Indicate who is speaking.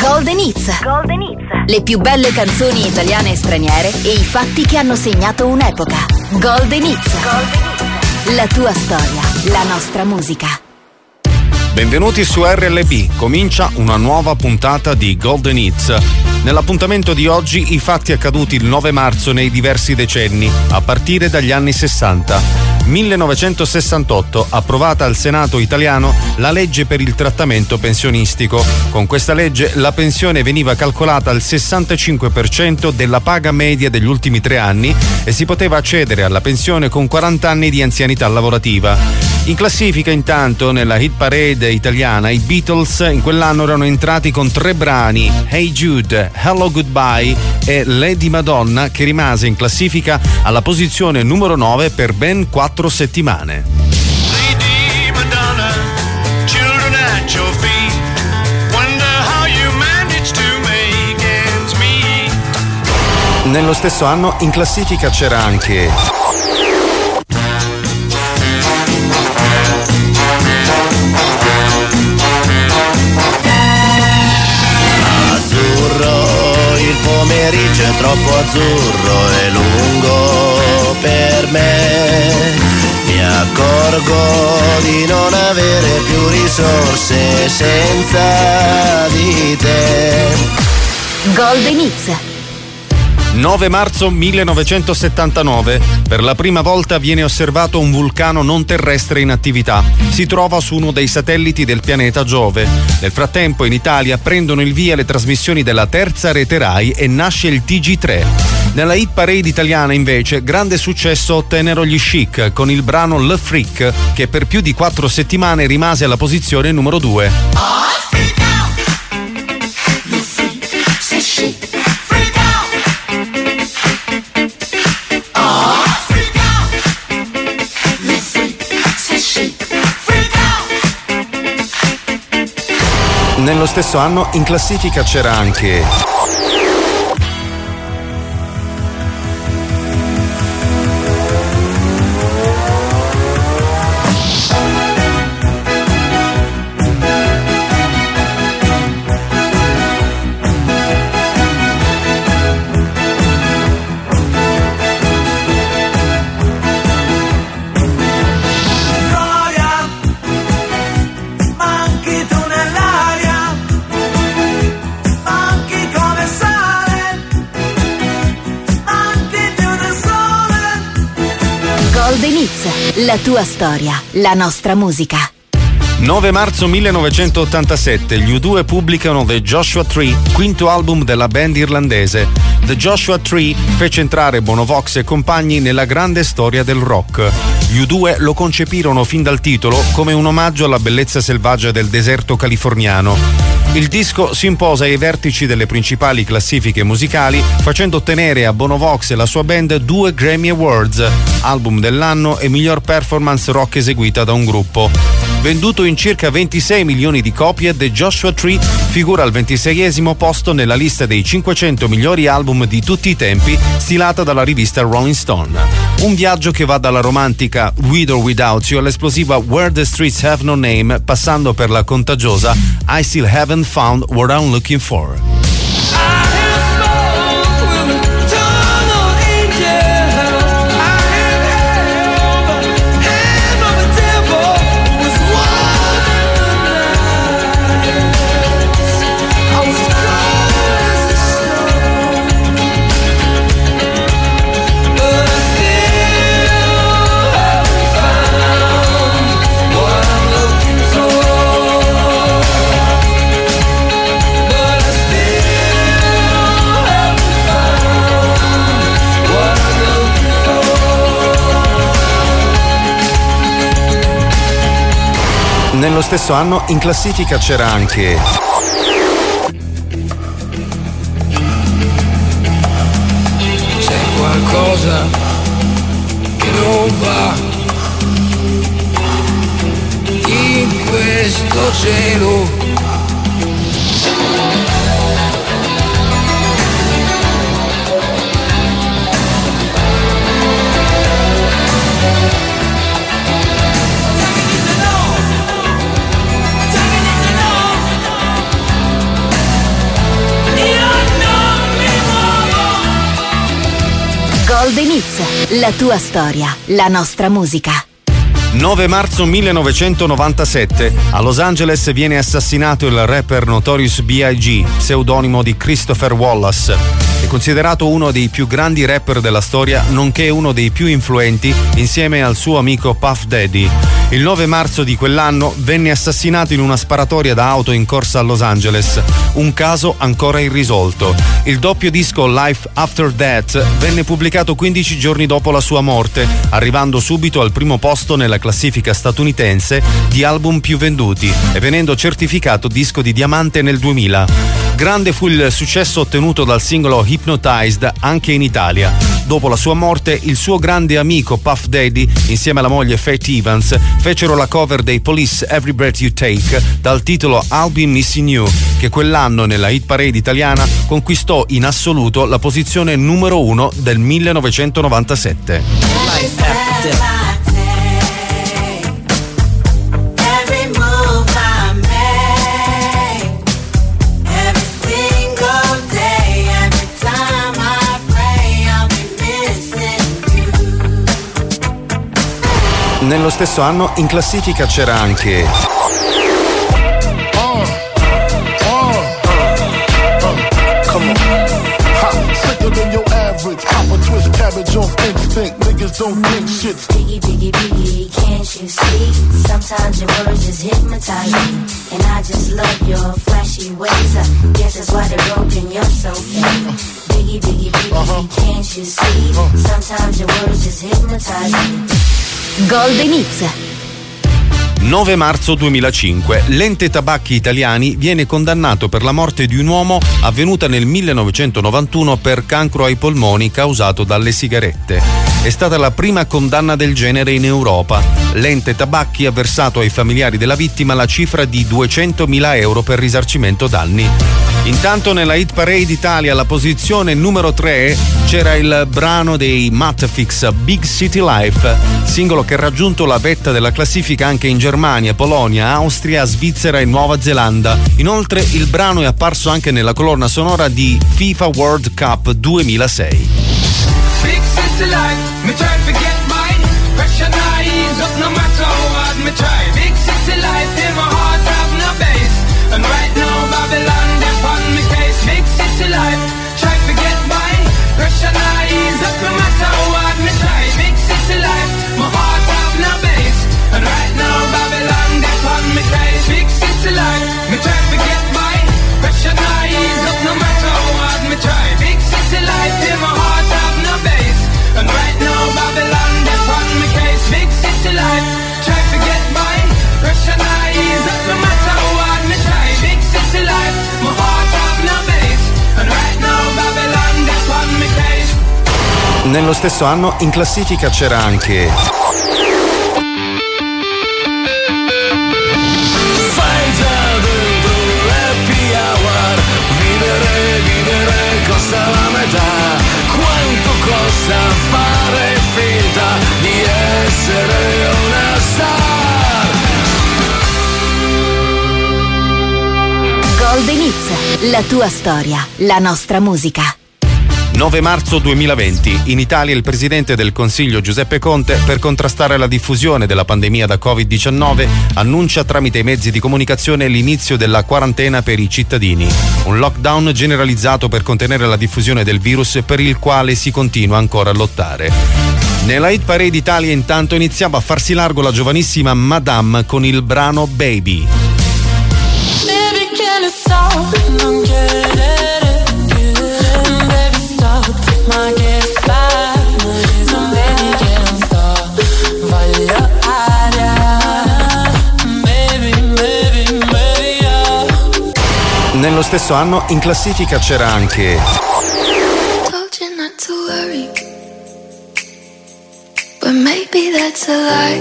Speaker 1: Golden Hits.
Speaker 2: Golden Hits.
Speaker 1: Le più belle canzoni italiane e straniere e i fatti che hanno segnato un'epoca. Golden Hits.
Speaker 2: Golden Hits.
Speaker 1: La tua storia, la nostra musica.
Speaker 3: Benvenuti su RLB, comincia una nuova puntata di Golden Hits. Nell'appuntamento di oggi i fatti accaduti il 9 marzo nei diversi decenni, a partire dagli anni 60. 1968, approvata al Senato italiano la legge per il trattamento pensionistico. Con questa legge la pensione veniva calcolata al 65% della paga media degli ultimi tre anni e si poteva accedere alla pensione con 40 anni di anzianità lavorativa. In classifica intanto nella hit parade italiana i Beatles in quell'anno erano entrati con tre brani, Hey Jude, Hello Goodbye e Lady Madonna che rimase in classifica alla posizione numero 9 per ben quattro settimane.
Speaker 4: Lady Madonna, children at your feet. Wonder how you manage to make ends meet.
Speaker 3: Nello stesso anno in classifica c'era anche
Speaker 5: Azzurro, il pomeriggio è troppo azzurro e lungo per me. Accorgo di non avere più risorse senza di te.
Speaker 1: Golden Hits.
Speaker 3: 9 marzo 1979. Per la prima volta viene osservato un vulcano non terrestre in attività. Si trova su uno dei satelliti del pianeta Giove. Nel frattempo in Italia prendono il via le trasmissioni della terza rete Rai e nasce il TG3. Nella hit parade italiana invece grande successo ottennero gli Chic con il brano Le Freak che per più di quattro settimane rimase alla posizione numero 2. Nello stesso anno in classifica c'era anche
Speaker 1: Hits. La tua storia, la nostra musica.
Speaker 3: 9 marzo 1987 gli U2 pubblicano The Joshua Tree, quinto album della band irlandese. The Joshua Tree fece entrare Bonovox e compagni nella grande storia del rock. Gli U2 lo concepirono fin dal titolo come un omaggio alla bellezza selvaggia del deserto californiano. Il disco si imposa ai vertici delle principali classifiche musicali, facendo ottenere a Bonovox e la sua band due Grammy Awards, album dell'anno e miglior performance rock eseguita da un gruppo. Venduto in circa 26 milioni di copie, The Joshua Tree figura al 26esimo posto nella lista dei 500 migliori album di tutti i tempi, stilata dalla rivista Rolling Stone. Un viaggio che va dalla romantica With or Without You all'esplosiva Where the Streets Have No Name, passando per la contagiosa I Still Haven't Found What I'm Looking For. Nello stesso anno in classifica c'era anche
Speaker 6: C'è qualcosa che non va in questo cielo.
Speaker 1: Golden Hits, la tua storia, la nostra musica.
Speaker 3: 9 marzo 1997 a Los Angeles viene assassinato il rapper Notorious B.I.G., pseudonimo di Christopher Wallace. Considerato uno dei più grandi rapper della storia, nonché uno dei più influenti, insieme al suo amico Puff Daddy. Il 9 marzo di quell'anno venne assassinato in una sparatoria da auto in corsa a Los Angeles, un caso ancora irrisolto. Il doppio disco Life After That venne pubblicato 15 giorni dopo la sua morte, arrivando subito al primo posto nella classifica statunitense di album più venduti e venendo certificato disco di diamante nel 2000. Grande fu il successo ottenuto dal singolo Hypnotized anche in Italia. Dopo la sua morte, il suo grande amico Puff Daddy, insieme alla moglie Faith Evans, fecero la cover dei Police Every Breath You Take dal titolo I'll Be Missing You, che quell'anno nella hit parade italiana conquistò in assoluto la posizione numero uno del 1997. Nello stesso anno in classifica c'era anche
Speaker 7: Come on. Ha, sicker than your average. Pop a twist cabbage on instinct. Niggas don't think shit.
Speaker 2: Biggie, biggie, biggie, can't you see? Sometimes your words just hypnotize me. And I just love your flashy ways. I guess that's why they're broken, you're so fake. Biggie, biggie, biggie, can't you see? Sometimes your words just hypnotize me.
Speaker 1: Golden Hits,
Speaker 3: 9 marzo 2005, l'ente tabacchi italiani viene condannato per la morte di un uomo avvenuta nel 1991 per cancro ai polmoni causato dalle sigarette. È stata la prima condanna del genere in Europa. L'ente tabacchi ha versato ai familiari della vittima la cifra di 200.000 euro per risarcimento danni. Intanto nella hit parade Italia alla posizione numero 3 c'era il brano dei Matfix Big City Life, singolo che ha raggiunto la vetta della classifica anche in Germania, Polonia, Austria, Svizzera e Nuova Zelanda. Inoltre il brano è apparso anche nella colonna sonora di FIFA World Cup 2006.
Speaker 6: Big city life, me try to get mine. Pressure ease up no matter what me try.
Speaker 3: Nello stesso anno in classifica c'era anche
Speaker 8: Fai già dentro l'happy hour. Vivere, vivere costa la metà. Quanto costa fare finta di essere una star?
Speaker 1: Golden Hits, la tua storia, la nostra musica.
Speaker 3: 9 marzo 2020. In Italia il presidente del Consiglio Giuseppe Conte, per contrastare la diffusione della pandemia da Covid-19, annuncia tramite i mezzi di comunicazione l'inizio della quarantena per i cittadini. Un lockdown generalizzato per contenere la diffusione del virus per il quale si continua ancora a lottare. Nella Hit Parade Italia intanto iniziava a farsi largo la giovanissima Madame con il brano Baby.
Speaker 9: Baby,
Speaker 3: stesso anno in classifica c'era anche
Speaker 10: worry. But maybe that's a lie.